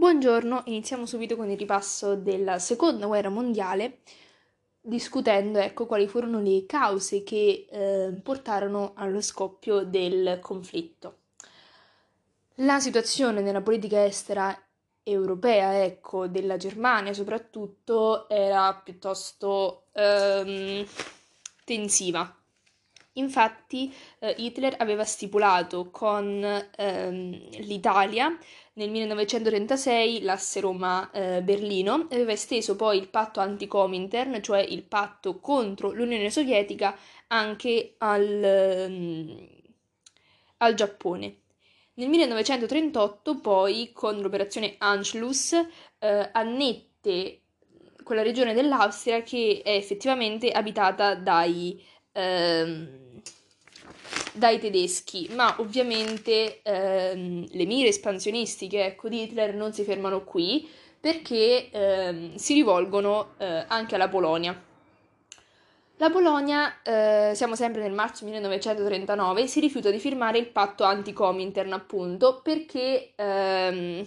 Buongiorno, iniziamo subito con il ripasso della seconda guerra mondiale, discutendo ecco, quali furono le cause che eh, portarono allo scoppio del conflitto. La situazione nella politica estera europea, ecco, della Germania soprattutto, era piuttosto ehm, tensiva. Infatti eh, Hitler aveva stipulato con ehm, l'Italia nel 1936 l'asse Roma-Berlino eh, aveva esteso poi il patto anti-Comintern, cioè il patto contro l'Unione Sovietica, anche al, ehm, al Giappone. Nel 1938 poi con l'operazione Anschluss eh, annette quella regione dell'Austria che è effettivamente abitata dai ehm, dai tedeschi, ma ovviamente ehm, le mire espansionistiche ecco, di Hitler non si fermano qui perché ehm, si rivolgono eh, anche alla Polonia. La Polonia, eh, siamo sempre nel marzo 1939, si rifiuta di firmare il patto anti-Comintern appunto perché ehm,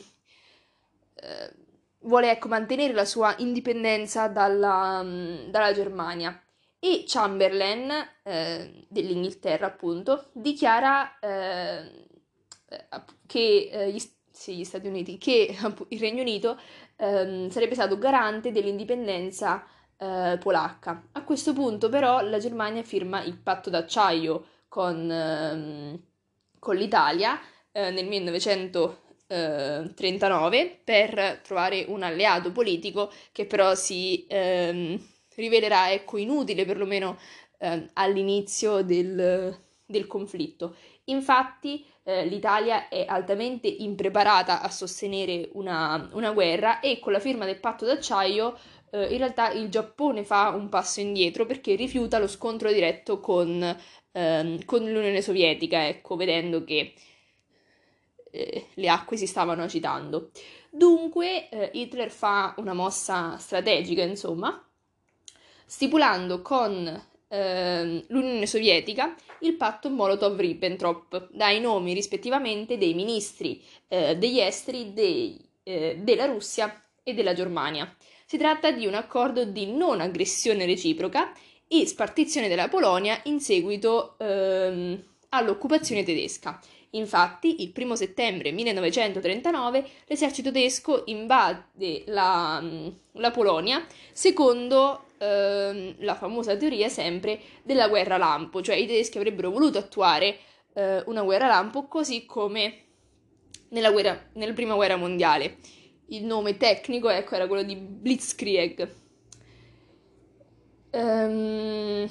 eh, vuole ecco, mantenere la sua indipendenza dalla, dalla Germania e Chamberlain eh, dell'Inghilterra appunto dichiara eh, che eh, gli, sì, gli, Stati Uniti che il Regno Unito ehm, sarebbe stato garante dell'indipendenza eh, polacca. A questo punto però la Germania firma il patto d'acciaio con, ehm, con l'Italia eh, nel 1939 per trovare un alleato politico che però si ehm, rivelerà ecco, inutile perlomeno eh, all'inizio del, del, conflitto. Infatti eh, l'Italia è altamente impreparata a sostenere una, una, guerra e con la firma del patto d'acciaio eh, in realtà il Giappone fa un passo indietro perché rifiuta lo scontro diretto con, ehm, con l'Unione Sovietica, ecco, vedendo che eh, le acque si stavano agitando. Dunque eh, Hitler fa una mossa strategica, insomma, stipulando con eh, l'Unione Sovietica il patto Molotov-Ribbentrop, dai nomi rispettivamente dei ministri eh, degli esteri dei, eh, della Russia e della Germania. Si tratta di un accordo di non aggressione reciproca e spartizione della Polonia in seguito ehm, all'occupazione tedesca. Infatti, il 1 settembre 1939 l'esercito tedesco invade la, la Polonia secondo ehm, la famosa teoria sempre della guerra lampo, cioè i tedeschi avrebbero voluto attuare eh, una guerra lampo così come nella, guerra, nella prima guerra mondiale. Il nome tecnico ecco, era quello di Blitzkrieg. Um,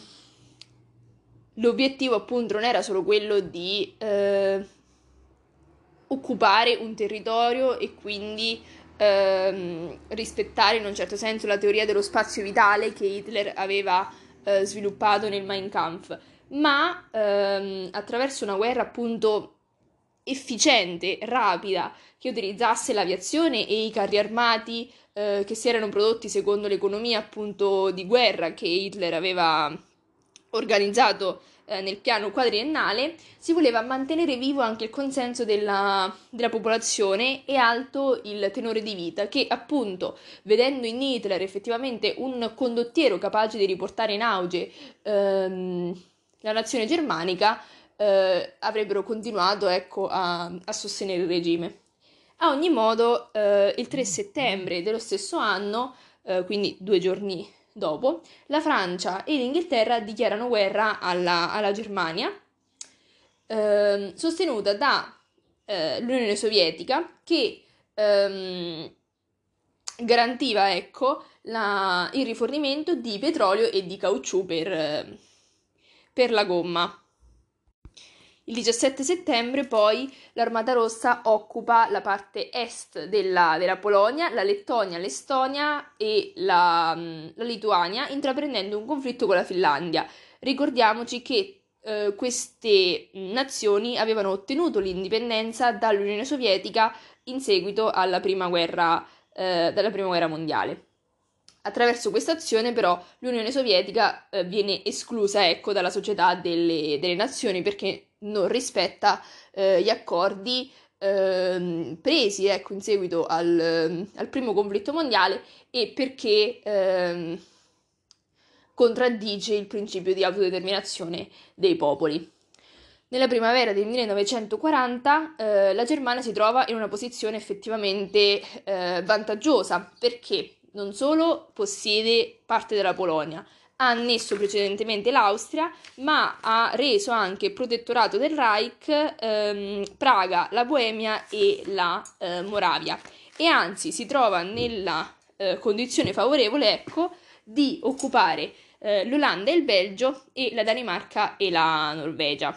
l'obiettivo appunto non era solo quello di eh, occupare un territorio e quindi ehm, rispettare in un certo senso la teoria dello spazio vitale che Hitler aveva eh, sviluppato nel Mein Kampf, ma ehm, attraverso una guerra appunto efficiente, rapida, che utilizzasse l'aviazione e i carri armati eh, che si erano prodotti secondo l'economia appunto di guerra che Hitler aveva organizzato eh, nel piano quadriennale, si voleva mantenere vivo anche il consenso della, della, popolazione e alto il tenore di vita, che appunto, vedendo in Hitler effettivamente un condottiero capace di riportare in auge ehm, la nazione germanica, eh, avrebbero continuato ecco, a, a, sostenere il regime. A ogni modo, eh, il 3 settembre dello stesso anno, eh, quindi due giorni Dopo, la Francia e l'Inghilterra dichiarano guerra alla, alla Germania, eh, sostenuta dall'Unione eh, Sovietica che ehm, garantiva ecco, la, il rifornimento di petrolio e di caucciù per, per la gomma. Il 17 settembre poi l'Armata Rossa occupa la parte est della, della Polonia, la Lettonia, l'Estonia e la, la, Lituania, intraprendendo un conflitto con la Finlandia. Ricordiamoci che eh, queste nazioni avevano ottenuto l'indipendenza dall'Unione Sovietica in seguito alla prima guerra, eh, prima guerra mondiale. Attraverso questa azione però l'Unione Sovietica eh, viene esclusa ecco, dalla società delle, delle nazioni perché non rispetta eh, gli accordi ehm, presi ecco, in seguito al, al, primo conflitto mondiale e perché ehm, contraddice il principio di autodeterminazione dei popoli. Nella primavera del 1940 eh, la Germania si trova in una posizione effettivamente eh, vantaggiosa perché non solo possiede parte della Polonia, ha annesso precedentemente l'Austria, ma ha reso anche protettorato del Reich ehm, Praga, la Boemia e la eh, Moravia. E anzi si trova nella eh, condizione favorevole, ecco, di occupare eh, l'Olanda e il Belgio e la Danimarca e la Norvegia.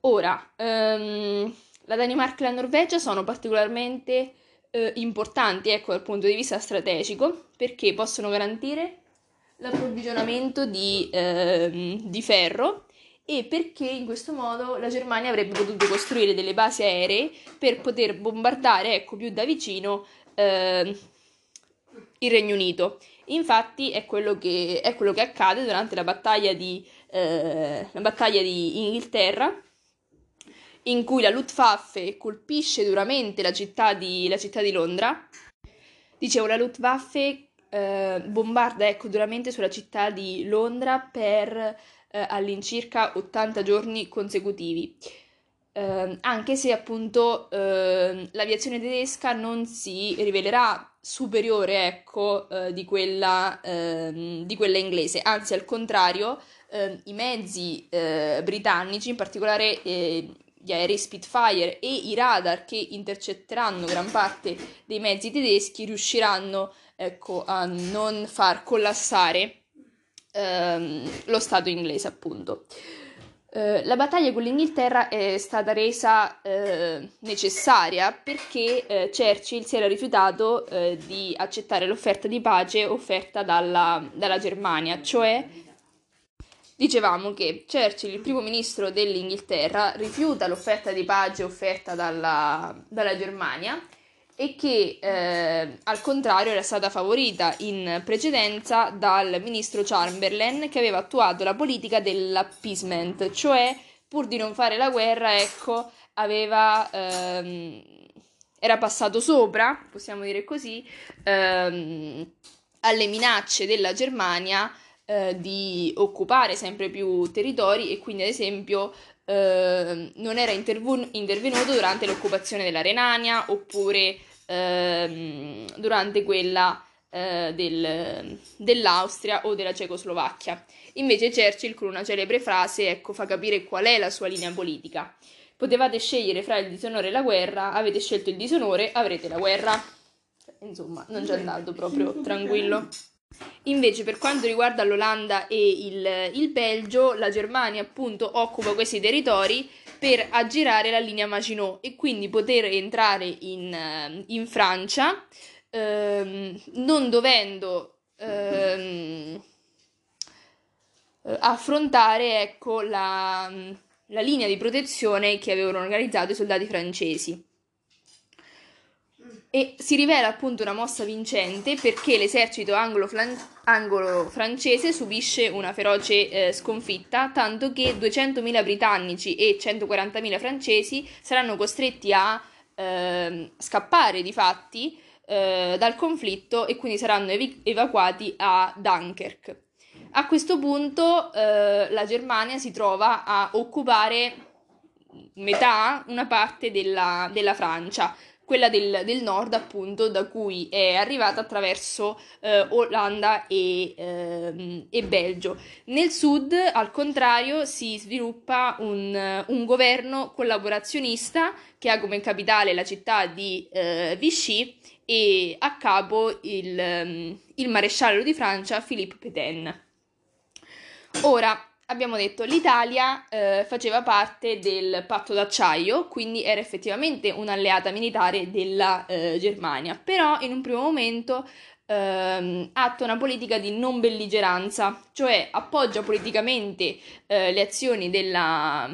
Ora, ehm, la Danimarca e la Norvegia sono particolarmente eh, importanti ecco, dal punto di vista strategico perché possono garantire l'approvvigionamento di, ehm, di ferro e perché in questo modo la Germania avrebbe potuto costruire delle basi aeree per poter bombardare ecco, più da vicino eh, il Regno Unito. Infatti è quello che, è quello che accade durante la battaglia di, eh, la battaglia di Inghilterra in cui la Luftwaffe colpisce duramente la città di, la città di Londra. Dicevo, la Luftwaffe eh, bombarda ecco, duramente sulla città di Londra per eh, all'incirca 80 giorni consecutivi. Eh, anche se appunto eh, l'aviazione tedesca non si rivelerà superiore ecco, eh, di, quella, ehm, di, quella, inglese, anzi al contrario ehm, i mezzi eh, britannici, in particolare gli aerei Spitfire e i radar che intercetteranno gran parte dei mezzi tedeschi riusciranno ecco, a non far collassare ehm, lo Stato inglese, appunto. Eh, la battaglia con l'Inghilterra è stata resa eh, necessaria perché eh, Churchill si era rifiutato eh, di accettare l'offerta di pace offerta dalla, dalla Germania, cioè Dicevamo che Churchill, il primo ministro dell'Inghilterra, rifiuta l'offerta di pace offerta dalla, dalla Germania e che eh, al contrario era stata favorita in precedenza dal ministro Chamberlain che aveva attuato la politica dell'appeasement, cioè pur di non fare la guerra, ecco, aveva, ehm, era passato sopra, possiamo dire così, ehm, alle minacce della Germania eh, di occupare sempre più territori e quindi ad esempio eh, non era intervu- intervenuto durante l'occupazione della Renania oppure eh, durante quella eh, del, dell'Austria o della Cecoslovacchia. Invece Churchill con una celebre frase ecco, fa capire qual è la sua linea politica. Potevate scegliere fra il disonore e la guerra, avete scelto il disonore, avrete la guerra. Insomma, non ci è andato proprio tranquillo. Invece, per quanto riguarda l'Olanda e il, il, Belgio, la Germania appunto occupa questi territori per aggirare la linea Maginot e quindi poter entrare in, eh, in Francia, ehm, non dovendo ehm, affrontare ecco, la, la linea di protezione che avevano organizzato i soldati francesi e si rivela appunto una mossa vincente perché l'esercito anglo-francese subisce una feroce eh, sconfitta, tanto che 200.000 britannici e 140.000 francesi saranno costretti a eh, scappare di fatti eh, dal conflitto e quindi saranno ev- evacuati a Dunkirk. A questo punto eh, la Germania si trova a occupare metà, una parte della, della Francia quella del, del, nord appunto da cui è arrivata attraverso eh, Olanda e, eh, e, Belgio. Nel sud al contrario si sviluppa un, un, governo collaborazionista che ha come capitale la città di eh, Vichy e a capo il, il maresciallo di Francia Philippe Pétain. Ora, abbiamo detto l'Italia eh, faceva parte del patto d'acciaio, quindi era effettivamente un'alleata militare della eh, Germania, però in un primo momento ehm, attua una politica di non belligeranza, cioè appoggia politicamente eh, le azioni della,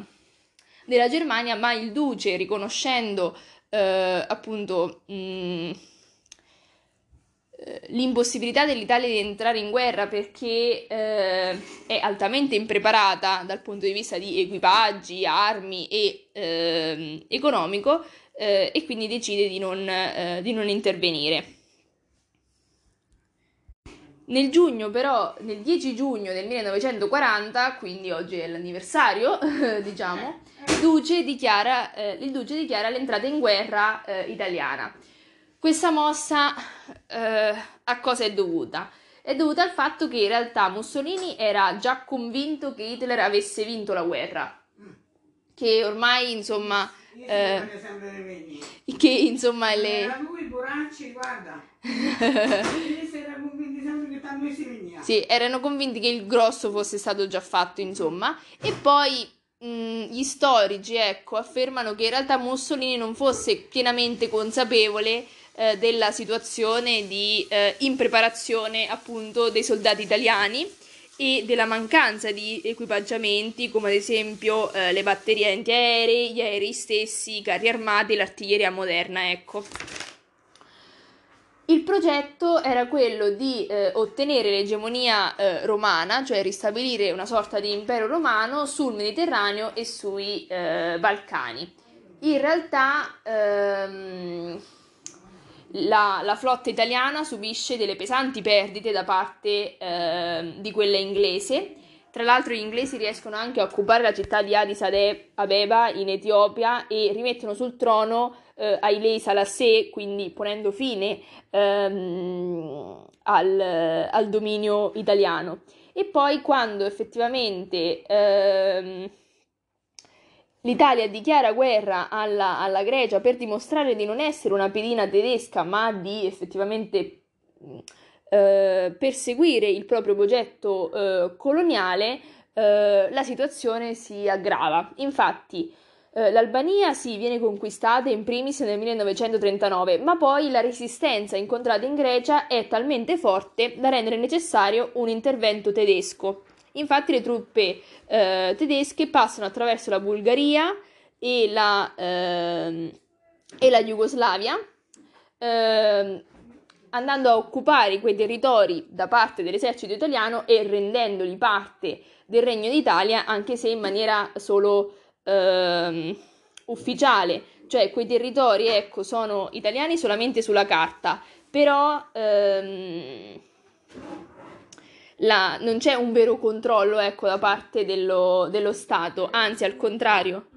della, Germania, ma il duce, riconoscendo eh, appunto mh, l'impossibilità dell'Italia di entrare in guerra perché eh, è altamente impreparata dal punto di vista di equipaggi, armi e eh, economico eh, e quindi decide di non, eh, di non intervenire. Nel giugno, però, nel 10 giugno del 1940, quindi oggi è l'anniversario, diciamo, il duce dichiara, eh, il duce dichiara l'entrata in guerra eh, italiana. Questa mossa eh, a cosa è dovuta? È dovuta al fatto che in realtà Mussolini era già convinto che Hitler avesse vinto la guerra, che ormai insomma... Eh, che insomma le... Era lui, Boracci, guarda. sì, erano convinti che il grosso fosse stato già fatto, insomma, e poi mh, gli storici, ecco, affermano che in realtà Mussolini non fosse pienamente consapevole eh, della situazione di eh, impreparazione appunto dei soldati italiani e della mancanza di equipaggiamenti come ad esempio eh, le batterie antiaeree, gli aerei stessi, i carri armati l'artiglieria moderna, ecco. Il progetto era quello di eh, ottenere l'egemonia eh, romana, cioè ristabilire una sorta di impero romano sul Mediterraneo e sui eh, Balcani. In realtà ehm, la, la, flotta italiana subisce delle pesanti perdite da parte ehm, di quella inglese. Tra l'altro gli inglesi riescono anche a occupare la città di Addis Abeba in Etiopia e rimettono sul trono eh, Haile Selassie, quindi ponendo fine ehm, al, al, dominio italiano. E poi quando effettivamente ehm, l'Italia dichiara guerra alla, alla, Grecia per dimostrare di non essere una pedina tedesca, ma di effettivamente eh, perseguire il proprio progetto eh, coloniale, eh, la situazione si aggrava. Infatti, eh, L'Albania sì, viene conquistata in primis nel 1939, ma poi la resistenza incontrata in Grecia è talmente forte da rendere necessario un intervento tedesco. Infatti le truppe eh, tedesche passano attraverso la Bulgaria e la, eh, e la Jugoslavia, ehm, andando a occupare quei territori da parte dell'esercito italiano e rendendoli parte del Regno d'Italia, anche se in maniera solo ehm, ufficiale, cioè quei territori ecco, sono italiani solamente sulla carta, però ehm, la, non c'è un vero controllo ecco, da parte dello, dello Stato, anzi al contrario.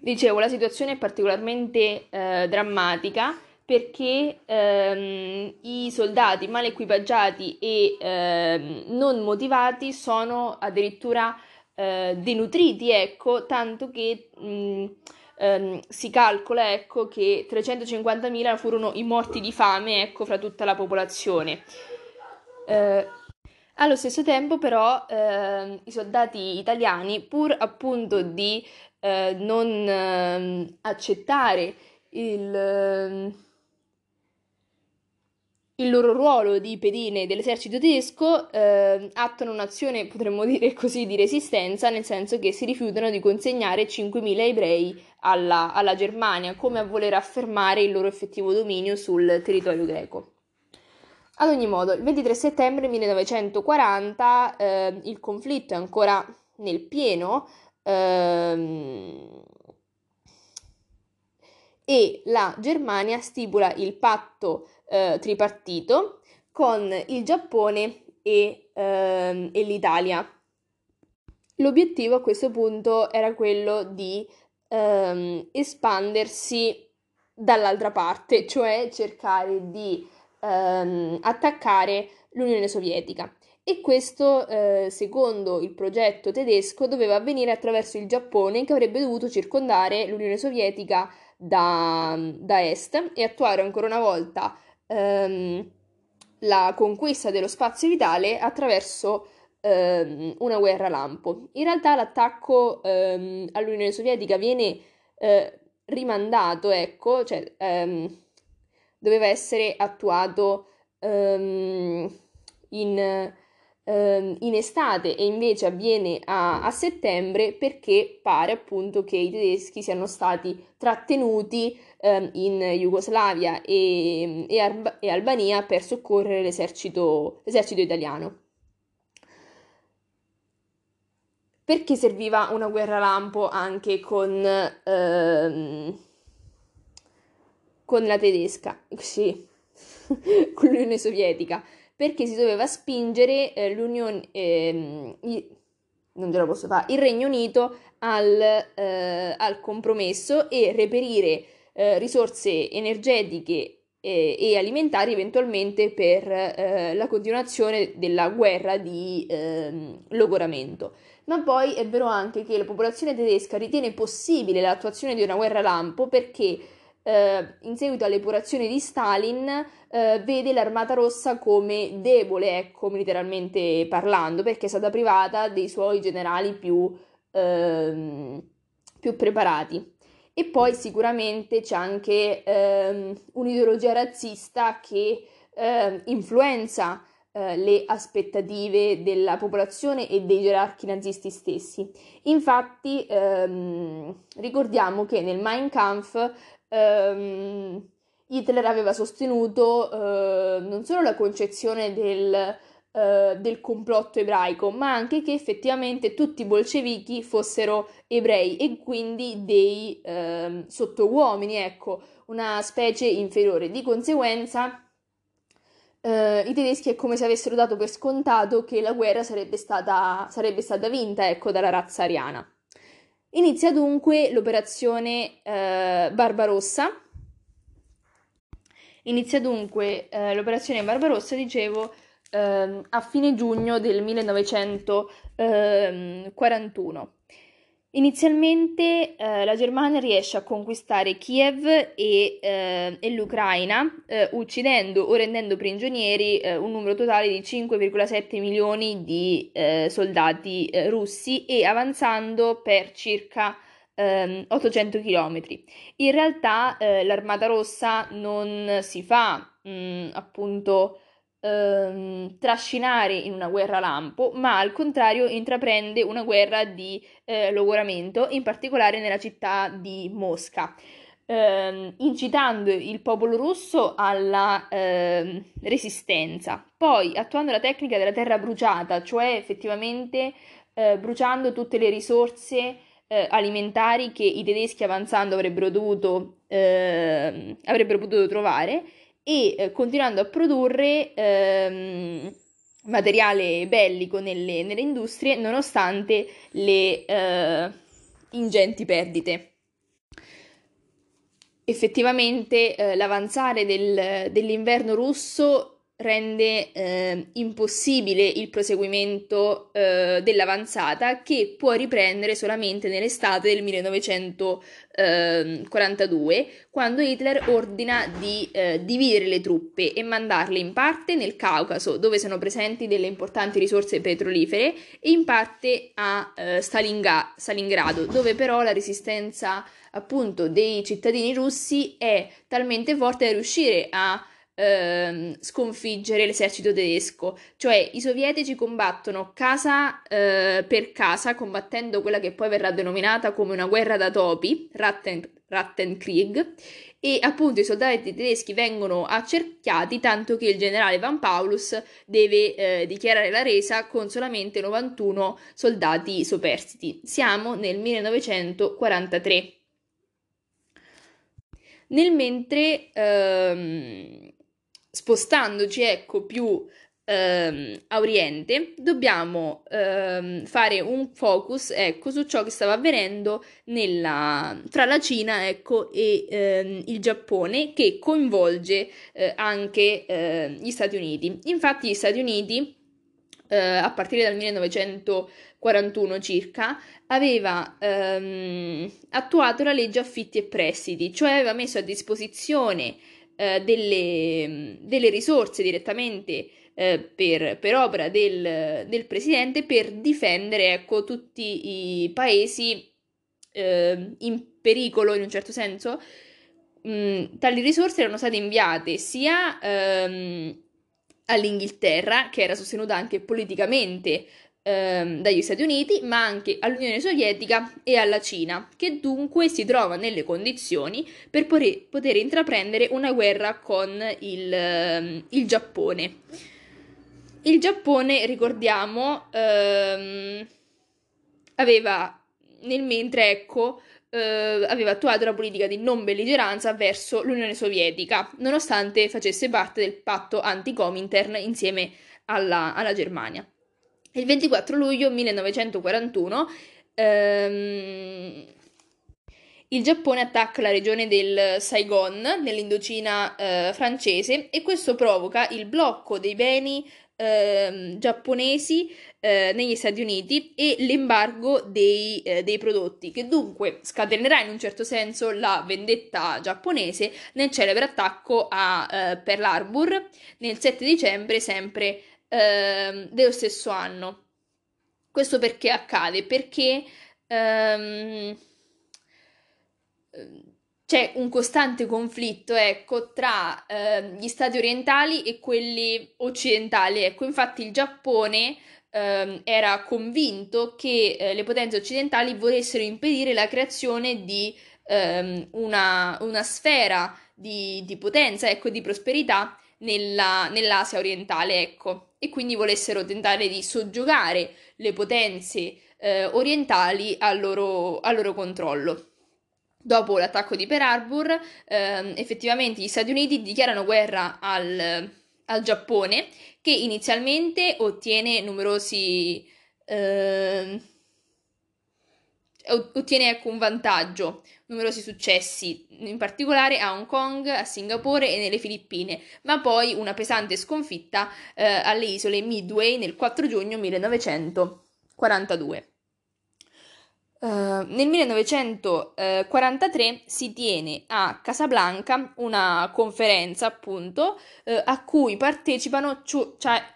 Dicevo, la situazione è particolarmente eh, drammatica perché ehm, i soldati mal equipaggiati e ehm, non motivati sono addirittura eh, denutriti, ecco, tanto che mh, mm, ehm, si calcola, ecco, che 350.000 furono i morti di fame, ecco, fra tutta la popolazione. Eh, allo stesso tempo, però, eh, i soldati italiani, pur appunto di eh, non ehm, accettare il ehm, il loro ruolo di pedine dell'esercito tedesco eh, attuano un'azione, potremmo dire così, di resistenza, nel senso che si rifiutano di consegnare 5.000 ebrei alla, alla Germania, come a voler affermare il loro effettivo dominio sul territorio greco. Ad ogni modo, il 23 settembre 1940 eh, il conflitto è ancora nel pieno ehm, e la Germania stipula il patto eh, tripartito con il Giappone e, ehm, e l'Italia. L'obiettivo a questo punto era quello di ehm, espandersi dall'altra parte, cioè cercare di ehm, attaccare l'Unione Sovietica. E questo, eh, secondo il progetto tedesco, doveva avvenire attraverso il Giappone che avrebbe dovuto circondare l'Unione Sovietica da, da est e attuare ancora una volta ehm, la conquista dello spazio vitale attraverso ehm, una guerra lampo. In realtà l'attacco ehm, all'Unione Sovietica viene eh, rimandato, ecco, cioè ehm, doveva essere attuato ehm, in, ehm, in estate e invece avviene a, a, settembre perché pare appunto che i tedeschi siano stati trattenuti ehm, in Jugoslavia e, e, Arba- e, Albania per soccorrere l'esercito, l'esercito italiano. Perché serviva una guerra lampo anche con, ehm, con la tedesca? Sì, con l'Unione Sovietica perché si doveva spingere eh, l'Unione, ehm, non ce la posso fare, il Regno Unito al, eh, al compromesso e reperire eh, risorse energetiche e alimentari eventualmente per eh, la continuazione della guerra di ehm, logoramento. Ma poi è vero anche che la popolazione tedesca ritiene possibile l'attuazione di una guerra lampo perché eh, in seguito alle epurazioni di Stalin, eh, vede l'Armata Rossa come debole, ecco, militarmente parlando, perché è stata privata dei suoi generali più, ehm, più preparati. E poi sicuramente c'è anche ehm, un'ideologia razzista che eh, influenza eh, le aspettative della popolazione e dei gerarchi nazisti stessi. Infatti ehm, ricordiamo che nel Mein Kampf ehm, Hitler aveva sostenuto eh, non solo la concezione del, eh, del, complotto ebraico, ma anche che effettivamente tutti i bolscevichi fossero ebrei e quindi dei eh, sottouomini, ecco, una specie inferiore. Di conseguenza, eh, i tedeschi è come se avessero dato per scontato che la guerra sarebbe stata, sarebbe stata vinta, ecco, dalla razza ariana. Inizia dunque l'operazione eh, Barbarossa. Inizia dunque eh, l'operazione Barbarossa, dicevo, eh, a fine giugno del 1941. Inizialmente eh, la Germania riesce a conquistare Kiev e, eh, e l'Ucraina, eh, uccidendo o rendendo prigionieri eh, un numero totale di 5,7 milioni di eh, soldati eh, russi e avanzando per circa 800 ehm, km. In realtà l'Armata Rossa non si fa mh, mm, appunto ehm, trascinare in una guerra lampo, ma al contrario intraprende una guerra di eh, logoramento, in particolare nella città di Mosca. Ehm, incitando il popolo russo alla ehm, resistenza, poi attuando la tecnica della terra bruciata, cioè effettivamente eh, bruciando tutte le risorse eh, alimentari che i tedeschi avanzando avrebbero dovuto eh, avrebbero potuto trovare e eh, continuando a produrre ehm, materiale bellico nelle, nelle, industrie nonostante le eh, ingenti perdite. Effettivamente eh, l'avanzare del, dell'inverno russo rende eh, impossibile il proseguimento eh, dell'avanzata che può riprendere solamente nell'estate del 1942 quando Hitler ordina di eh, dividere le truppe e mandarle in parte nel Caucaso dove sono presenti delle importanti risorse petrolifere e in parte a eh, Stalinga- Stalingrado dove però la resistenza appunto dei cittadini russi è talmente forte da riuscire a ehm, sconfiggere l'esercito tedesco, cioè i sovietici combattono casa eh, per casa, combattendo quella che poi verrà denominata come una guerra da topi, Ratten, Rattenkrieg, e appunto i soldati tedeschi vengono accerchiati tanto che il generale Van Paulus deve eh, dichiarare la resa con solamente 91 soldati superstiti. Siamo nel 1943. Nel mentre ehm, spostandoci ecco più ehm, a oriente, dobbiamo ehm, fare un focus ecco, su ciò che stava avvenendo nella, tra la Cina ecco, e ehm, il Giappone, che coinvolge eh, anche eh, gli Stati Uniti. Infatti, gli Stati Uniti. Eh, a partire dal 1941 circa, aveva ehm, attuato la legge affitti e prestiti, cioè aveva messo a disposizione eh, delle, delle, risorse direttamente eh, per, per, opera del, del, presidente per difendere ecco, tutti i paesi eh, in pericolo in un certo senso. Mm, tali risorse erano state inviate sia ehm, all'Inghilterra, che era sostenuta anche politicamente ehm, dagli Stati Uniti, ma anche all'Unione Sovietica e alla Cina, che dunque si trova nelle condizioni per poter, poter intraprendere una guerra con il, ehm, il, Giappone. Il Giappone, ricordiamo, ehm, aveva nel mentre, ecco, eh, aveva attuato la politica di non belligeranza verso l'Unione Sovietica, nonostante facesse parte del patto anti-Comintern insieme alla, alla Germania. Il 24 luglio 1941 ehm, il Giappone attacca la regione del Saigon nell'Indocina eh, francese e questo provoca il blocco dei beni eh, giapponesi eh, negli Stati Uniti e l'embargo dei, eh, dei, prodotti, che dunque scatenerà in un certo senso la vendetta giapponese nel celebre attacco a eh, Pearl Harbor nel 7 dicembre sempre ehm, dello stesso anno. Questo perché accade? Perché ehm, c'è un costante conflitto, ecco, tra eh, gli stati orientali e quelli occidentali. Ecco, infatti il Giappone eh, era convinto che eh, le potenze occidentali volessero impedire la creazione di ehm, una, una, sfera di, di potenza, ecco, di prosperità nella, nell'Asia orientale, ecco e quindi volessero tentare di soggiogare le potenze eh, orientali al loro, al loro, controllo. Dopo l'attacco di Pearl Harbor, eh, effettivamente gli Stati Uniti dichiarano guerra al, al Giappone, che inizialmente ottiene numerosi... Eh, ottiene ecco un vantaggio, numerosi successi, in particolare a Hong Kong, a Singapore e nelle Filippine, ma poi una pesante sconfitta eh, alle isole Midway nel 4 giugno 1942. Uh, eh, nel 1943 si tiene a Casablanca una conferenza, appunto, uh, a cui partecipano Ch- Ch-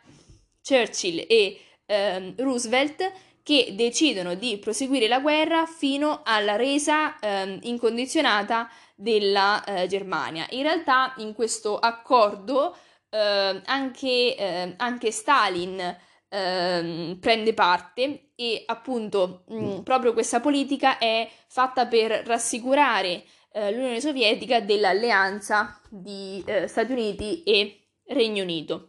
Churchill e uh, Roosevelt che decidono di proseguire la guerra fino alla resa eh, incondizionata della eh, Germania. In realtà in questo accordo eh, anche, ehm, anche, Stalin ehm, prende parte e appunto mh, mm, proprio questa politica è fatta per rassicurare eh, l'Unione Sovietica dell'alleanza di eh, Stati Uniti e Regno Unito.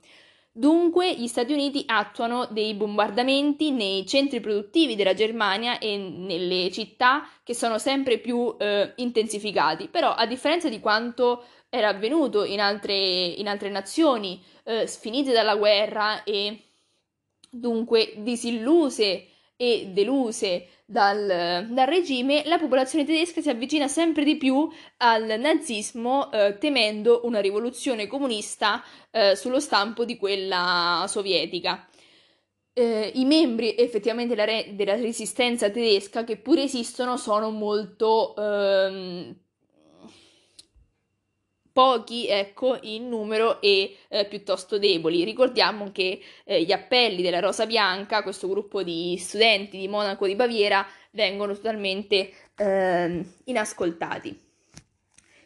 Dunque gli Stati Uniti attuano dei bombardamenti nei centri produttivi della Germania e nelle città che sono sempre più eh, intensificati, però a differenza di quanto era avvenuto in altre, in altre nazioni eh, sfinite dalla guerra e dunque disilluse e deluse dal, dal, regime, la popolazione tedesca si avvicina sempre di più al nazismo eh, temendo una rivoluzione comunista eh, sullo stampo di quella sovietica. Eh, I membri effettivamente della, re- della, resistenza tedesca, che pure esistono, sono molto ehm, pochi, ecco, in numero e eh, piuttosto deboli. Ricordiamo che eh, gli appelli della Rosa Bianca, questo gruppo di studenti di Monaco di Baviera, vengono totalmente eh, inascoltati.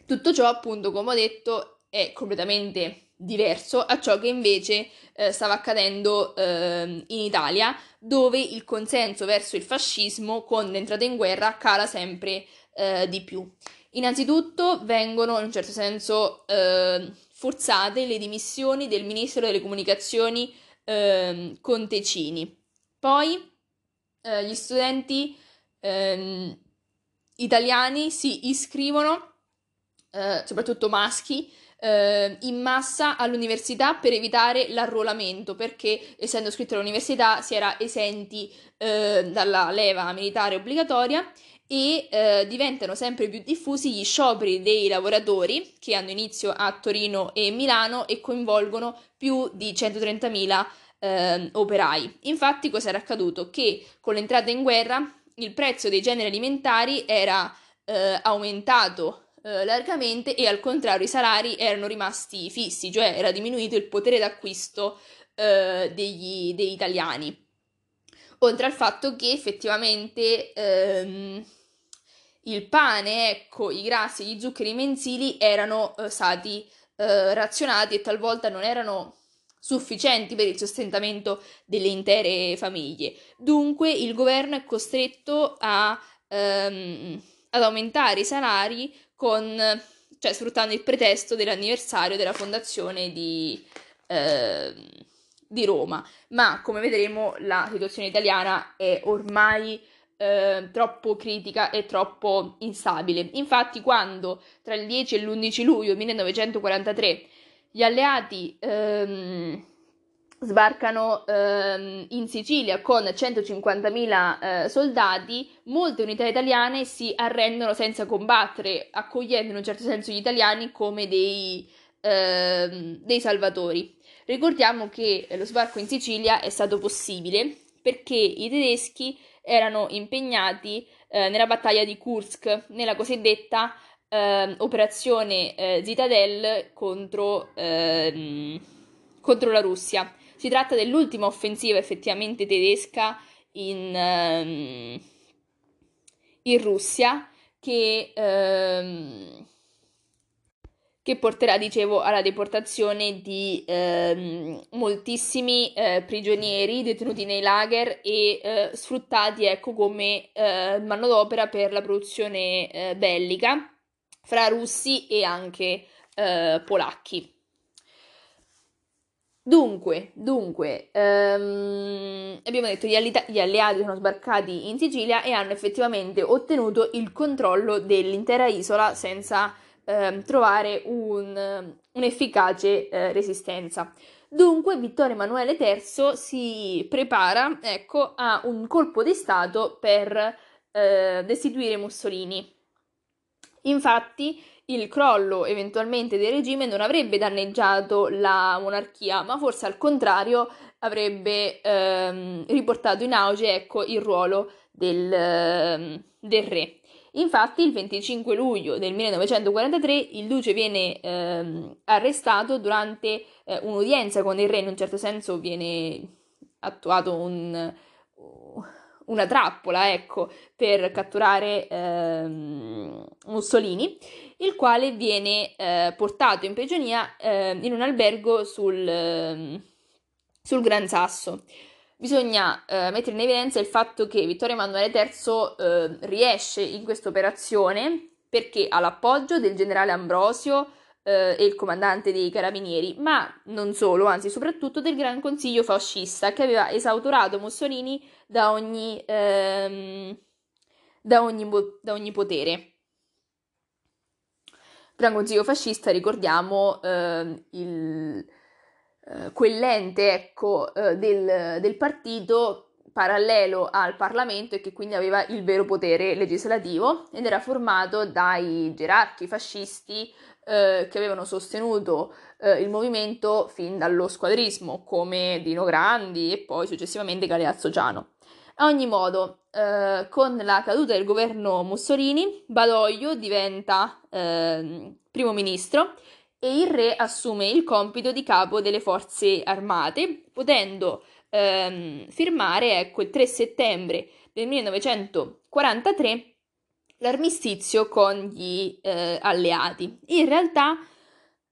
Tutto ciò, appunto, come ho detto, è completamente diverso a ciò che invece eh, stava accadendo eh, in Italia, dove il consenso verso il fascismo con l'entrata in guerra cala sempre eh, di più. Innanzitutto vengono in un certo senso eh, forzate le dimissioni del ministro delle comunicazioni eh, Contecini. Poi eh, gli studenti ehm, italiani si iscrivono, eh, soprattutto maschi, eh, in massa all'università per evitare l'arruolamento, perché essendo iscritto all'università si era esenti eh, dalla leva militare obbligatoria e eh, diventano sempre più diffusi gli scioperi dei lavoratori che hanno inizio a Torino e Milano e coinvolgono più di 130.000 eh, operai. Infatti cosa era accaduto? Che con l'entrata in guerra il prezzo dei generi alimentari era eh, aumentato eh, largamente e al contrario i salari erano rimasti fissi, cioè era diminuito il potere d'acquisto eh, degli, degli italiani. Oltre al fatto che effettivamente ehm, il pane, ecco, i grassi, gli zuccheri mensili erano eh, stati eh, razionati e talvolta non erano sufficienti per il sostentamento delle intere famiglie. Dunque il governo è costretto a, ehm, ad aumentare i salari con, cioè, sfruttando il pretesto dell'anniversario della fondazione di, eh, di Roma. Ma come vedremo la situazione italiana è ormai eh, troppo critica e troppo instabile. Infatti quando tra il 10 e l'11 luglio 1943 gli alleati ehm, sbarcano ehm, in Sicilia con 150.000 eh, soldati, molte unità italiane si arrendono senza combattere, accogliendo in un certo senso gli italiani come dei, ehm, dei salvatori. Ricordiamo che lo sbarco in Sicilia è stato possibile perché i tedeschi erano impegnati eh, nella battaglia di Kursk, nella cosiddetta eh, operazione eh, Zitadelle contro, ehm, contro, la Russia. Si tratta dell'ultima offensiva effettivamente tedesca in, ehm, in Russia che, ehm, che, porterà, dicevo, alla deportazione di ehm, moltissimi eh, prigionieri detenuti nei lager e eh, sfruttati ecco, come eh, manodopera per la produzione eh, bellica fra russi e anche eh, polacchi. Dunque, dunque ehm, abbiamo detto gli, alli- gli alleati sono sbarcati in Sicilia e hanno effettivamente ottenuto il controllo dell'intera isola senza ehm, trovare un, un'efficace eh, resistenza. Dunque Vittorio Emanuele III si prepara ecco, a un colpo di Stato per eh, destituire Mussolini. Infatti, il crollo eventualmente del regime non avrebbe danneggiato la monarchia, ma forse al contrario avrebbe ehm, riportato in auge ecco, il ruolo del, ehm, del, re. Infatti, il 25 luglio del 1943 il duce viene ehm, arrestato durante eh, un'udienza con il re, in un certo senso viene attuato un una trappola, ecco, per catturare ehm, Mussolini, il quale viene eh, portato in prigionia eh, in un albergo sul, eh, sul Gran Sasso. Bisogna eh, mettere in evidenza il fatto che Vittorio Emanuele III eh, riesce in questa operazione perché ha l'appoggio del generale Ambrosio, eh, e il comandante dei carabinieri, ma non solo, anzi soprattutto del Gran Consiglio fascista che aveva esautorato Mussolini da ogni, ehm, da ogni, da ogni potere. Gran Consiglio fascista, ricordiamo, eh, il, eh, quell'ente ecco, eh, del, del partito parallelo al Parlamento e che quindi aveva il vero potere legislativo ed era formato dai gerarchi fascisti eh, che avevano sostenuto eh, il movimento fin dallo squadrismo, come Dino Grandi e poi successivamente Galeazzo Giano. A ogni modo, eh, con la caduta del governo Mussolini, Badoglio diventa ehm, primo ministro e il re assume il compito di capo delle forze armate, potendo ehm, firmare, ecco, il 3 settembre del 1943 l'armistizio con gli eh, alleati. In realtà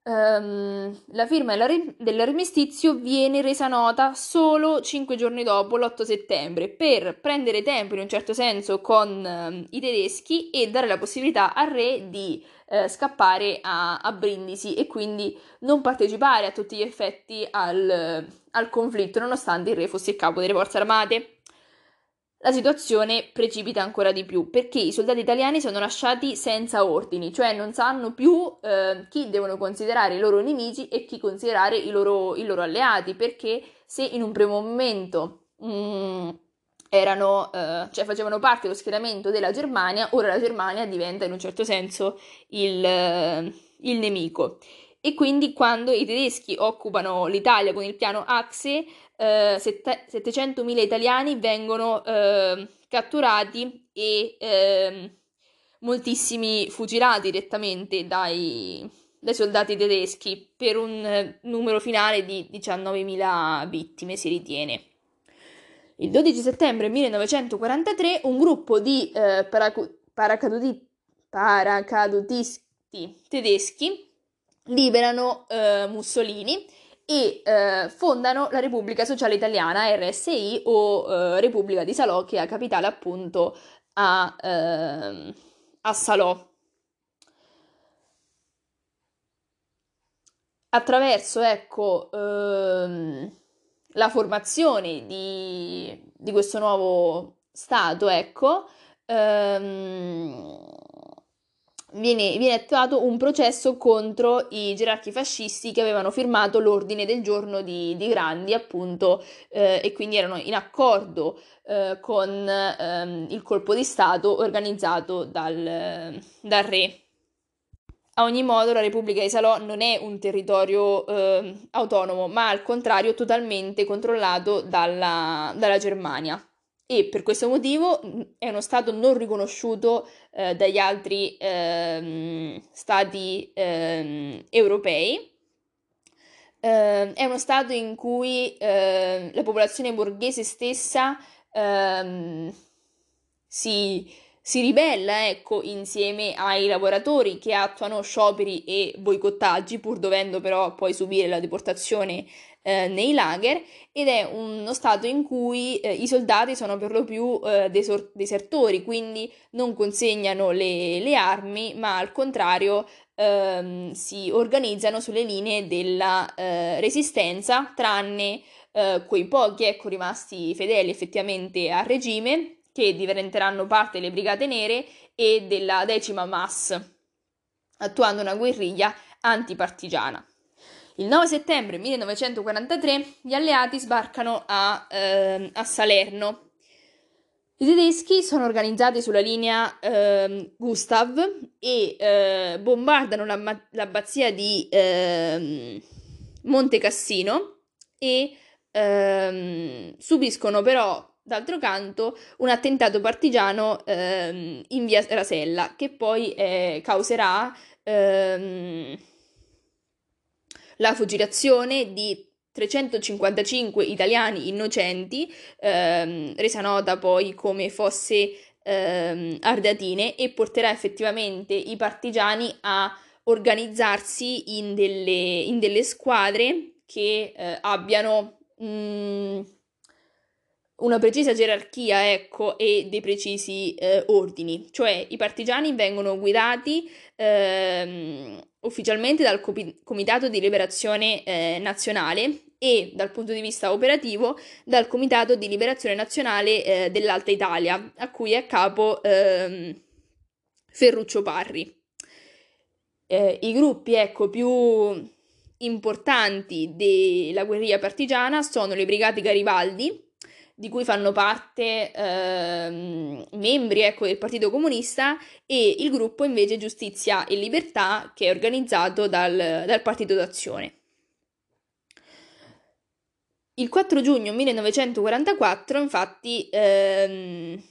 ehm, la firma dell'armistizio viene resa nota solo cinque giorni dopo, l'8 settembre, per prendere tempo in un certo senso con eh, i tedeschi e dare la possibilità al re di eh, scappare a, a, Brindisi e quindi non partecipare a tutti gli effetti al, al conflitto, nonostante il re fosse il capo delle forze armate la situazione precipita ancora di più perché i soldati italiani sono lasciati senza ordini, cioè non sanno più eh, chi devono considerare i loro nemici e chi considerare i loro, i loro alleati, perché se in un primo momento mm, erano, eh, cioè facevano parte dello schieramento della Germania, ora la Germania diventa in un certo senso il, il nemico. E quindi quando i tedeschi occupano l'Italia con il piano Axe, eh, 700.000 italiani vengono eh, catturati e eh, moltissimi fucilati direttamente dai, dai, soldati tedeschi per un eh, numero finale di 19.000 vittime, si ritiene. Il 12 settembre 1943 un gruppo di eh, paracu- paracaduti- paracadutisti tedeschi liberano eh, Mussolini e eh, fondano la Repubblica Sociale Italiana, RSI, o eh, Repubblica di Salò, che ha capitale appunto a, ehm, a Salò. Attraverso, ecco, ehm, la formazione di, di, questo nuovo Stato, ecco, ehm, viene, viene attuato un processo contro i gerarchi fascisti che avevano firmato l'ordine del giorno di, di Grandi, appunto, eh, e quindi erano in accordo eh, con ehm, il colpo di Stato organizzato dal, dal re. A ogni modo, la Repubblica di Salò non è un territorio eh, autonomo, ma al contrario totalmente controllato dalla, dalla Germania e per questo motivo è uno Stato non riconosciuto eh, dagli altri ehm, Stati ehm, europei. Eh, è uno Stato in cui eh, la popolazione borghese stessa ehm, si, si ribella, ecco, insieme ai lavoratori che attuano scioperi e boicottaggi, pur dovendo però poi subire la deportazione eh, nei lager ed è uno stato in cui eh, i soldati sono per lo più eh, desor- desertori, quindi non consegnano le, le armi, ma al contrario ehm, si organizzano sulle linee della eh, resistenza, tranne eh, quei pochi ecco, rimasti fedeli effettivamente al regime, che diventeranno parte delle Brigate Nere e della decima MAS, attuando una guerriglia antipartigiana. Il 9 settembre 1943 gli alleati sbarcano a, eh, a Salerno. I tedeschi sono organizzati sulla linea eh, Gustav e eh, bombardano la, l'abbazia di eh, Monte Cassino e ehm, subiscono però d'altro canto un attentato partigiano ehm, in via Rasella che poi eh, causerà ehm, la fucilazione di 355 italiani innocenti, ehm, resa nota poi come fosse ehm, Ardatine, e porterà effettivamente i partigiani a organizzarsi in delle, in delle squadre che eh, abbiano mh, mm, una precisa gerarchia, ecco, e dei precisi eh, ordini. Cioè i partigiani vengono guidati ehm, ufficialmente dal Comitato di Liberazione eh, Nazionale e dal punto di vista operativo dal Comitato di Liberazione Nazionale eh, dell'Alta Italia, a cui è a capo ehm, Ferruccio Parri. Eh, I gruppi ecco, più importanti della guerriglia partigiana sono le Brigate Garibaldi, di cui fanno parte ehm, membri ecco, del Partito Comunista e il gruppo invece Giustizia e Libertà che è organizzato dal, dal Partito d'Azione. Il 4 giugno 1944 infatti ehm,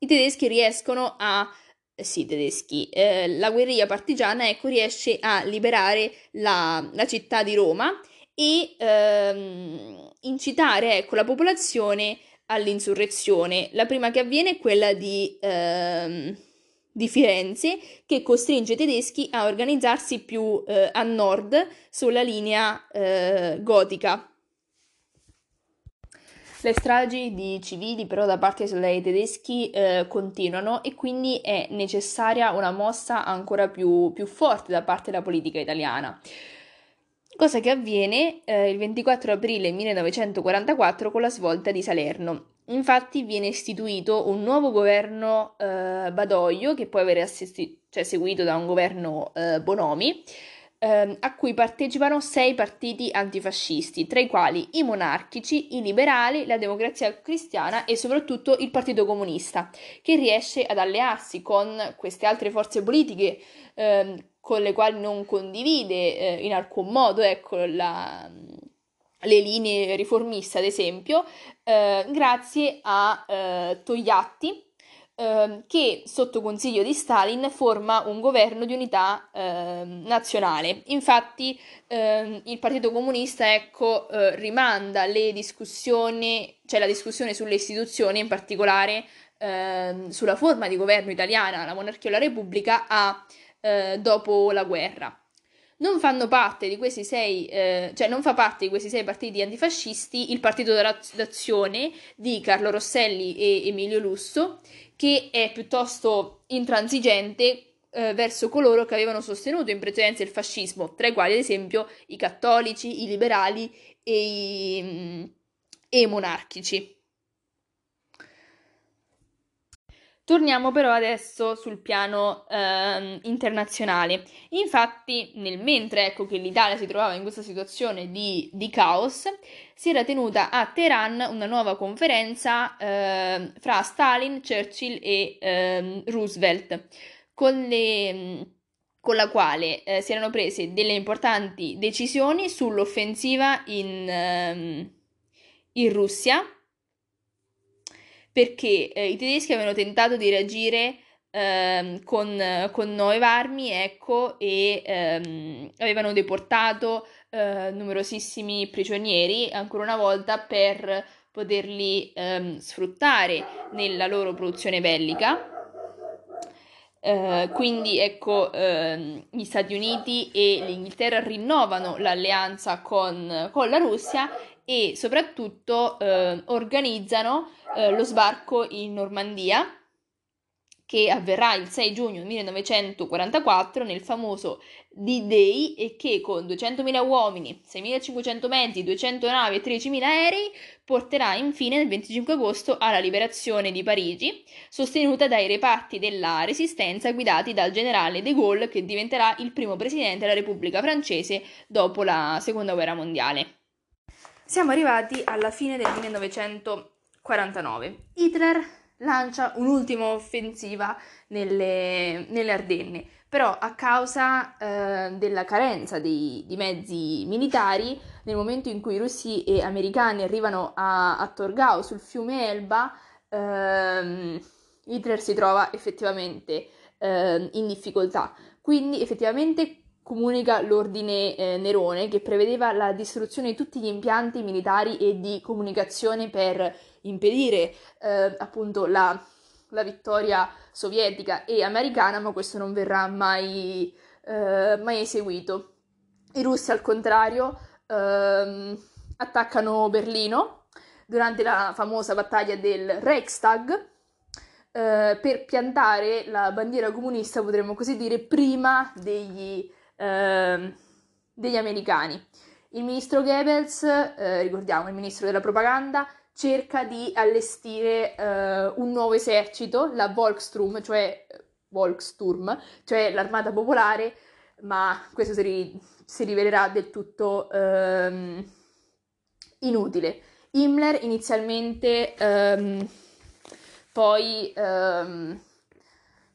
i tedeschi riescono a eh, sì, tedeschi, eh, la guerriglia partigiana ecco, riesce a liberare la, la città di Roma e ehm, incitare ecco, la popolazione all'insurrezione. La prima che avviene è quella di, ehm, di Firenze, che costringe i tedeschi a organizzarsi più eh, a nord sulla linea eh, gotica. Le stragi di civili però da parte dei tedeschi eh, continuano e quindi è necessaria una mossa ancora più, più forte da parte della politica italiana cosa che avviene eh, il 24 aprile 1944 con la svolta di Salerno. Infatti viene istituito un nuovo governo eh, Badoglio, che può avere assisti- cioè, seguito da un governo eh, Bonomi, ehm, a cui partecipano sei partiti antifascisti, tra i quali i monarchici, i liberali, la democrazia cristiana e soprattutto il Partito Comunista, che riesce ad allearsi con queste altre forze politiche ehm, con le quali non condivide eh, in alcun modo ecco, la, le linee riformiste, ad esempio, eh, grazie a eh, Togliatti, ehm, che sotto consiglio di Stalin forma un governo di unità ehm, nazionale. Infatti ehm, il Partito Comunista ecco, eh, rimanda le discussioni, cioè la discussione sulle istituzioni, in particolare sulla forma di governo italiana, la monarchia o la repubblica, a eh, dopo la guerra. Non fanno parte di questi sei, eh, cioè non fa parte di questi sei partiti antifascisti il Partito d'Azione di Carlo Rosselli e Emilio Lusso, che è piuttosto intransigente eh, verso coloro che avevano sostenuto in precedenza il fascismo, tra i quali ad esempio i cattolici, i liberali e i, mm, e i monarchici. Torniamo però adesso sul piano eh, internazionale. Infatti, nel mentre ecco, che l'Italia si trovava in questa situazione di, di caos, si era tenuta a Teheran una nuova conferenza eh, fra Stalin, Churchill e eh, Roosevelt, con, le, con, la quale eh, si erano prese delle importanti decisioni sull'offensiva in, ehm, in Russia perché eh, i tedeschi avevano tentato di reagire ehm, con, con, nuove armi, ecco, e ehm, avevano deportato eh, numerosissimi prigionieri, ancora una volta, per poterli ehm, sfruttare nella loro produzione bellica. Uh, quindi ecco uh, gli Stati Uniti e l'Inghilterra rinnovano l'alleanza con, con la Russia e soprattutto uh, organizzano eh, lo sbarco in Normandia, che avverrà il 6 giugno 1944 nel famoso D-Day e che con 200.000 uomini, 6.500 mezzi, 200 navi e 13.000 aerei porterà infine il 25 agosto alla liberazione di Parigi, sostenuta dai reparti della Resistenza guidati dal generale de Gaulle che diventerà il primo presidente della Repubblica francese dopo la Seconda Guerra Mondiale. Siamo arrivati alla fine del 1944. 49. Hitler lancia un'ultima offensiva nelle, nelle Ardenne, però a causa eh, della carenza di, di, mezzi militari, nel momento in cui russi e americani arrivano a, a Torgau sul fiume Elba, ehm, Hitler si trova effettivamente eh, in difficoltà. Quindi effettivamente comunica l'ordine eh, Nerone che prevedeva la distruzione di tutti gli impianti militari e di comunicazione per impedire eh, appunto la, la, vittoria sovietica e americana, ma questo non verrà mai, eh, mai eseguito. I russi al contrario ehm, attaccano Berlino durante la famosa battaglia del Reichstag. Uh, per piantare la bandiera comunista, potremmo così dire, prima degli, uh, degli americani. Il ministro Goebbels, uh, ricordiamo, il ministro della propaganda, cerca di allestire uh, un nuovo esercito, la Volkssturm, cioè, Volkssturm, cioè l'armata popolare, ma questo si, ri- si rivelerà del tutto um, inutile. Himmler inizialmente um, poi um,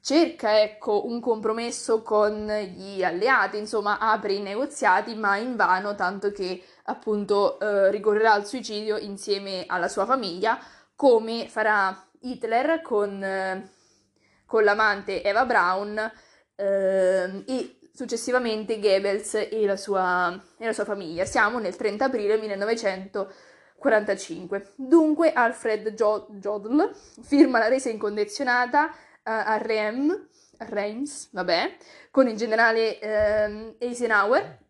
cerca ecco, un compromesso con gli alleati, insomma apre i negoziati, ma invano, tanto che appunto eh, ricorrerà al suicidio insieme alla sua famiglia, come farà Hitler con, eh, con l'amante Eva Braun eh, e successivamente Goebbels e la, sua, e la sua famiglia. Siamo nel 30 aprile 1945. Dunque Alfred Jodl firma la resa incondizionata a Rem, Reims, vabbè, con il generale eh, Eisenhower.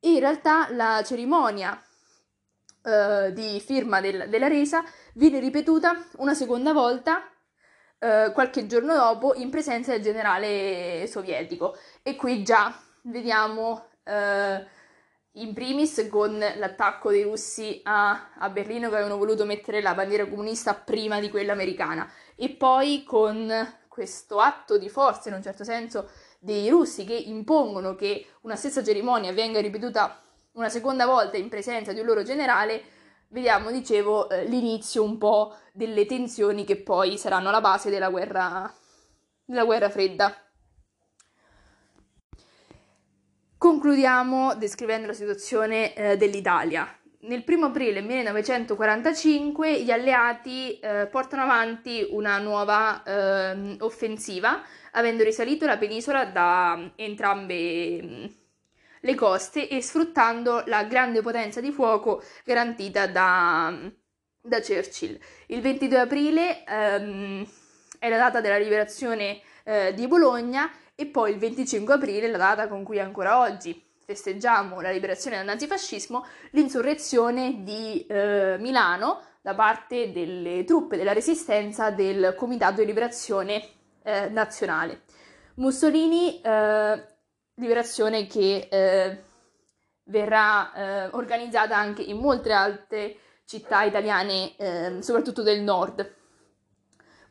E in realtà la cerimonia uh, di firma del, della resa viene ripetuta una seconda volta uh, qualche giorno dopo in presenza del generale sovietico. E qui già vediamo uh, in primis con l'attacco dei russi a, a, Berlino che avevano voluto mettere la bandiera comunista prima di quella americana. E poi con questo atto di forza in un certo senso dei russi che impongono che una stessa cerimonia venga ripetuta una seconda volta in presenza di un loro generale, vediamo, dicevo, eh, l'inizio un po' delle tensioni che poi saranno la base della guerra, della guerra fredda. Concludiamo descrivendo la situazione eh, dell'Italia. Nel primo aprile 1945 gli alleati eh, portano avanti una nuova eh, offensiva avendo risalito la penisola da entrambe mm, le coste e sfruttando la grande potenza di fuoco garantita da, mm, da Churchill. Il 22 aprile ehm, è la data della liberazione eh, di Bologna e poi il 25 aprile la data con cui ancora oggi festeggiamo la liberazione dal nazifascismo, l'insurrezione di eh, Milano da parte delle truppe della resistenza del Comitato di Liberazione eh, Nazionale. Mussolini, eh, liberazione che eh, verrà eh, organizzata anche in molte altre città italiane, eh, soprattutto del nord.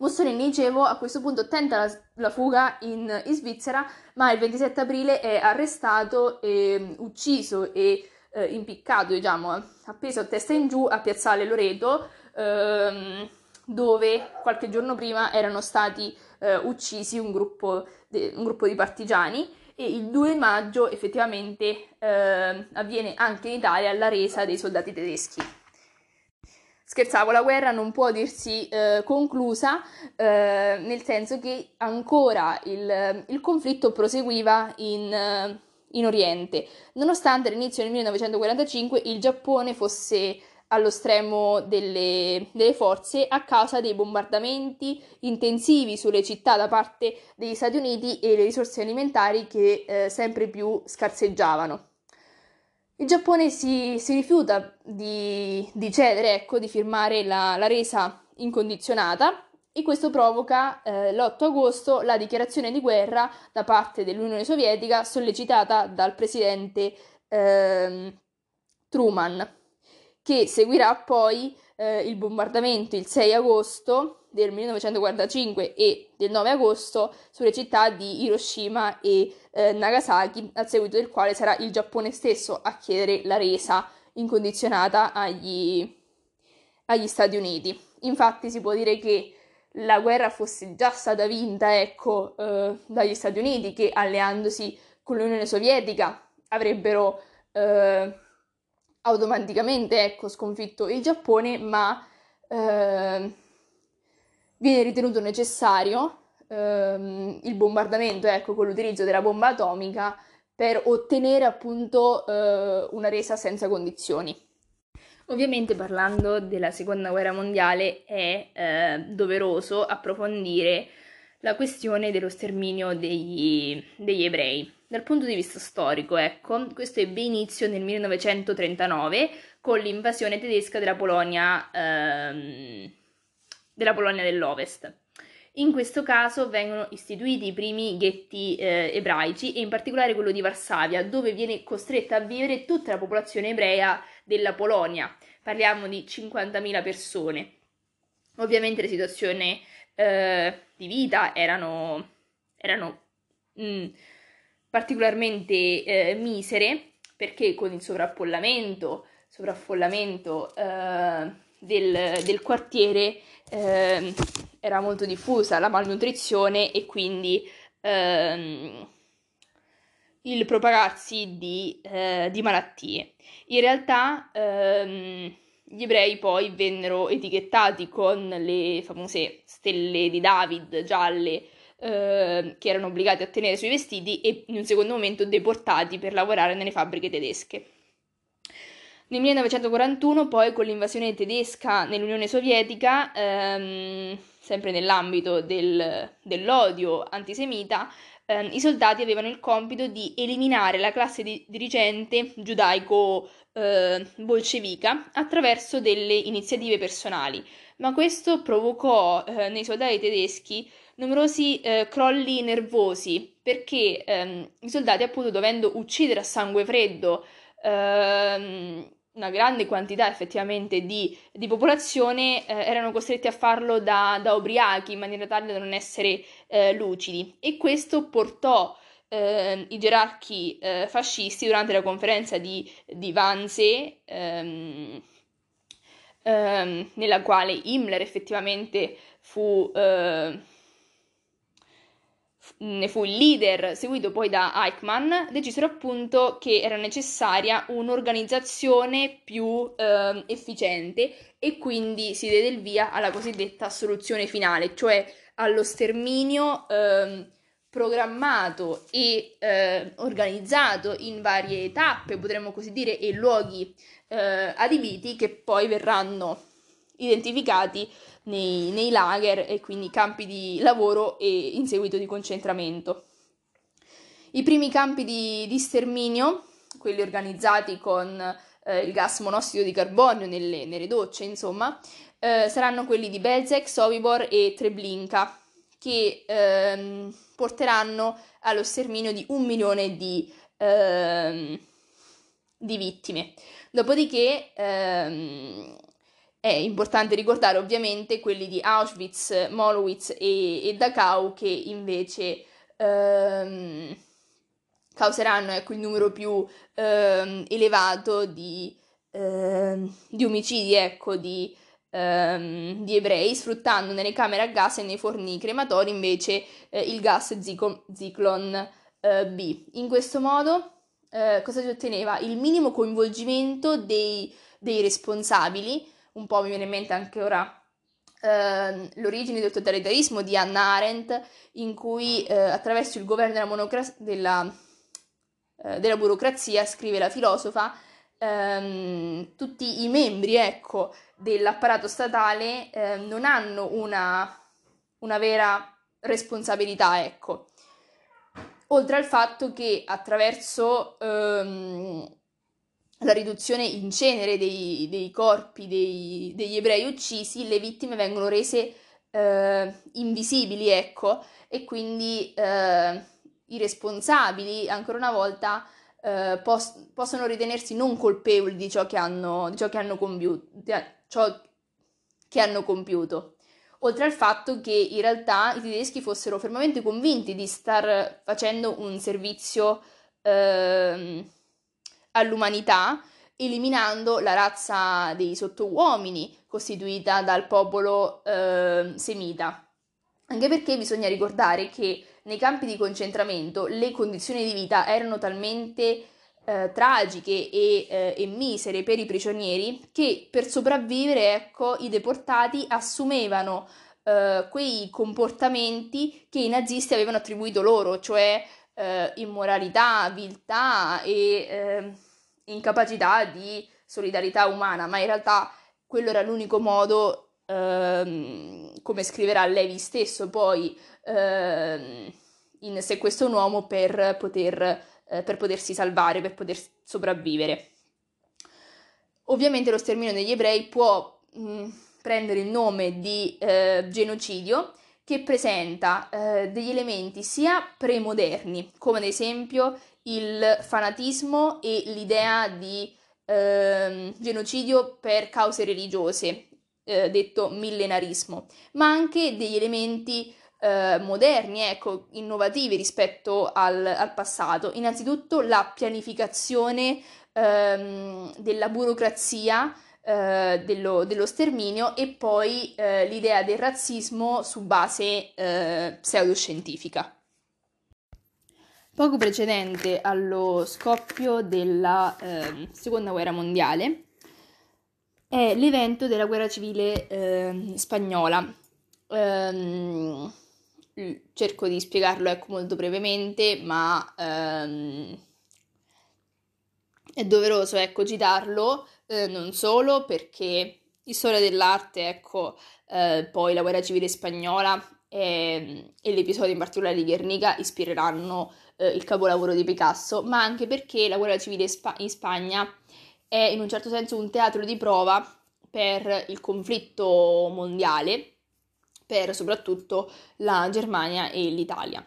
Mussolini, dicevo, a questo punto tenta la, la fuga in, in, Svizzera, ma il 27 aprile è arrestato e ucciso e eh, impiccato, diciamo, appeso a testa in giù a Piazzale Loreto, ehm, dove qualche giorno prima erano stati eh, uccisi un gruppo, de, un gruppo, di partigiani e il 2 maggio effettivamente eh, avviene anche in Italia la resa dei soldati tedeschi. Scherzavo, la guerra non può dirsi eh, conclusa, eh, nel senso che ancora il, il conflitto proseguiva in, eh, in Oriente, nonostante all'inizio del 1945 il Giappone fosse allo stremo delle, delle, forze a causa dei bombardamenti intensivi sulle città da parte degli Stati Uniti e le risorse alimentari che eh, sempre più scarseggiavano. Il Giappone si, si rifiuta di, di, cedere, ecco, di firmare la, la, resa incondizionata e questo provoca eh, l'8 agosto la dichiarazione di guerra da parte dell'Unione Sovietica sollecitata dal presidente eh, Truman che seguirà poi eh, il bombardamento il 6 agosto del 1945 e del 9 agosto sulle città di Hiroshima e eh, Nagasaki, a seguito del quale sarà il Giappone stesso a chiedere la resa incondizionata agli, agli Stati Uniti. Infatti si può dire che la guerra fosse già stata vinta, ecco, eh, dagli Stati Uniti che alleandosi con l'Unione Sovietica avrebbero eh, automaticamente ecco, sconfitto il Giappone, ma eh, viene ritenuto necessario eh, il bombardamento ecco, con l'utilizzo della bomba atomica per ottenere appunto eh, una resa senza condizioni. Ovviamente parlando della seconda guerra mondiale è eh, doveroso approfondire la questione dello sterminio degli, degli ebrei. Dal punto di vista storico, ecco, questo ebbe inizio nel 1939 con l'invasione tedesca della Polonia, ehm, della Polonia dell'Ovest. In questo caso vengono istituiti i primi ghetti eh, ebraici e in particolare quello di Varsavia, dove viene costretta a vivere tutta la popolazione ebrea della Polonia. Parliamo di 50.000 persone. Ovviamente le situazioni eh, di vita erano, erano mh, particolarmente eh, misere perché con il sovraffollamento, sovraffollamento eh, del, del, quartiere eh, era molto diffusa la malnutrizione e quindi ehm, il propagarsi di, eh, di, malattie. In realtà ehm, gli ebrei poi vennero etichettati con le famose stelle di David gialle eh, che erano obbligati a tenere sui vestiti e in un secondo momento deportati per lavorare nelle fabbriche tedesche. Nel 1941, poi, con l'invasione tedesca nell'Unione Sovietica, ehm, sempre nell'ambito del, dell'odio antisemita, ehm, i soldati avevano il compito di eliminare la classe di, dirigente giudaico-bolscevica eh, attraverso delle iniziative personali, ma questo provocò eh, nei soldati tedeschi numerosi eh, crolli nervosi perché ehm, i soldati, appunto, dovendo uccidere a sangue freddo ehm, una grande quantità effettivamente di, di popolazione, eh, erano costretti a farlo da, da, ubriachi in maniera tale da non essere eh, lucidi. E questo portò eh, i gerarchi eh, fascisti durante la conferenza di, di Wannsee ehm, ehm, nella quale Himmler effettivamente fu eh, ne fu il leader, seguito poi da Eichmann, decisero appunto che era necessaria un'organizzazione più eh, efficiente e quindi si diede il via alla cosiddetta soluzione finale, cioè allo sterminio eh, programmato e eh, organizzato in varie tappe, potremmo così dire, e luoghi eh, adibiti che poi verranno identificati nei, nei lager e quindi campi di lavoro e in seguito di concentramento. I primi campi di, di sterminio quelli organizzati con eh, il gas monossido di carbonio nelle, nelle docce, insomma, eh, saranno quelli di Belzec, Sobibor e Treblinka, che ehm, porteranno allo sterminio di un milione di, ehm, di vittime. Dopodiché ehm, è importante ricordare ovviamente quelli di Auschwitz, Molowitz e, e Dachau che invece ehm, causeranno ecco, il numero più ehm, elevato di, ehm, di, omicidi ecco, di, ehm, di, ebrei, sfruttando nelle camere a gas e nei forni crematori invece eh, il gas Zyklon eh, B. In questo modo eh, cosa si otteneva? Il minimo coinvolgimento dei, dei responsabili, un po' mi viene in mente anche ora Uh, l'origine del totalitarismo di Hannah Arendt, in cui uh, attraverso il governo della, monocra- della, uh, della, burocrazia, scrive la filosofa, um, tutti i membri ecco, dell'apparato statale non hanno una, una, vera responsabilità. Ecco. Oltre al fatto che attraverso um, la riduzione in cenere dei, dei corpi dei, degli ebrei uccisi, le vittime vengono rese eh, invisibili, ecco, e quindi eh, i responsabili, ancora una volta, eh, pos- possono ritenersi non colpevoli di ciò che hanno, di ciò che hanno, compiuto, ciò che hanno compiuto. Oltre al fatto che in realtà i tedeschi fossero fermamente convinti di star facendo un servizio ehm, all'umanità, eliminando la razza dei sottouomini costituita dal popolo eh, semita. Anche perché bisogna ricordare che nei campi di concentramento le condizioni di vita erano talmente eh, tragiche e, eh, e, misere per i prigionieri che per sopravvivere, ecco, i deportati assumevano eh, quei comportamenti che i nazisti avevano attribuito loro, cioè eh, immoralità, viltà e eh, incapacità di solidarietà umana, ma in realtà quello era l'unico modo, ehm, come scriverà Levi stesso poi ehm, in Se questo è un uomo, per, poter, eh, per potersi salvare, per poter sopravvivere. Ovviamente lo sterminio degli ebrei può mh, prendere il nome di eh, genocidio, che presenta eh, degli elementi sia premoderni, come ad esempio il fanatismo e l'idea di eh, genocidio per cause religiose, eh, detto millenarismo, ma anche degli elementi eh, moderni, ecco, innovativi rispetto al, al, passato. Innanzitutto la pianificazione ehm, della burocrazia eh, dello, dello, sterminio e poi eh, l'idea del razzismo su base eh, pseudoscientifica. Poco precedente allo scoppio della ehm, seconda guerra mondiale è l'evento della guerra civile ehm, spagnola. Ehm, cerco di spiegarlo ecco, molto brevemente, ma ehm, è doveroso ecco, citarlo eh, non solo perché storia dell'arte, ecco, eh, poi la guerra civile spagnola e, e l'episodio in particolare di Guernica ispireranno eh, il capolavoro di Picasso, ma anche perché la guerra civile in Spagna è in un certo senso un teatro di prova per il conflitto mondiale, per soprattutto la Germania e l'Italia.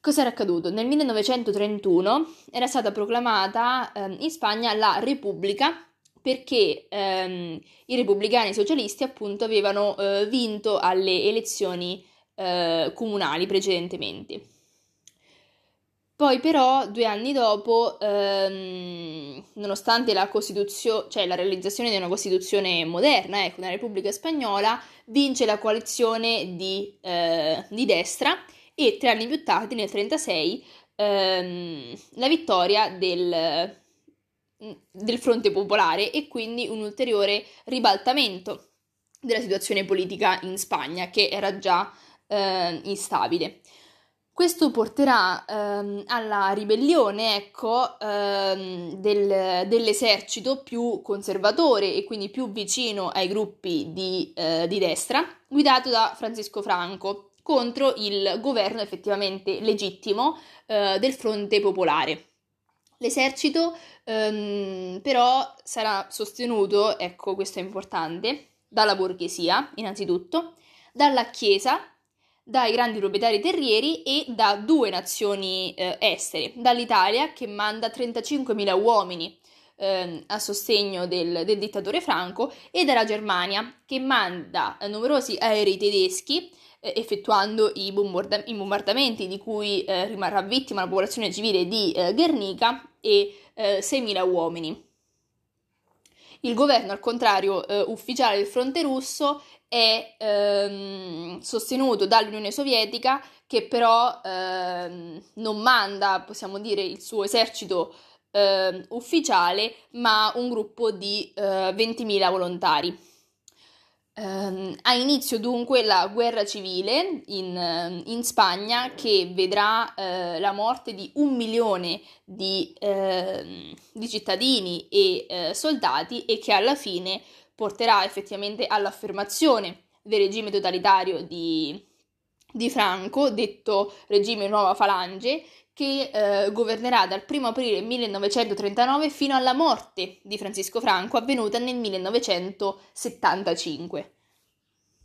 Cos'era accaduto? Nel 1931 era stata proclamata eh, in Spagna la Repubblica perché ehm, i repubblicani socialisti appunto avevano eh, vinto alle elezioni eh, comunali precedentemente. Poi però, due anni dopo, ehm, nonostante la, cioè la realizzazione di una Costituzione moderna, ecco, una Repubblica Spagnola, vince la coalizione di, eh, di destra e tre anni più tardi, nel 1936, ehm, la vittoria del, del fronte popolare e quindi un ulteriore ribaltamento della situazione politica in Spagna che era già eh, instabile. Questo porterà ehm, alla ribellione ecco, ehm, del, dell'esercito più conservatore e quindi più vicino ai gruppi di, eh, di destra, guidato da Francisco Franco, contro il governo effettivamente legittimo eh, del fronte popolare. L'esercito Um, però sarà sostenuto, ecco questo è importante, dalla borghesia innanzitutto, dalla Chiesa, dai grandi proprietari terrieri e da due nazioni eh, estere, dall'Italia che manda 35.000 uomini eh, a sostegno del, del, dittatore Franco e dalla Germania che manda eh, numerosi aerei tedeschi eh, effettuando i, bombarda- i, bombardamenti di cui eh, rimarrà vittima la popolazione civile di eh, Guernica e 6.000 uomini. Il governo, al contrario, ufficiale del fronte russo è ehm, sostenuto dall'Unione Sovietica che però ehm, non manda, possiamo dire, il suo esercito eh, ufficiale, ma un gruppo di eh, 20.000 volontari. Eh, ha inizio dunque la guerra civile in, ehm, in Spagna che vedrà eh, la morte di un milione di, ehm, di cittadini e eh, soldati e che alla fine porterà effettivamente all'affermazione del regime totalitario di, di Franco, detto regime Nuova Falange, che eh, governerà dal 1 aprile 1939 fino alla morte di Francisco Franco avvenuta nel 1975.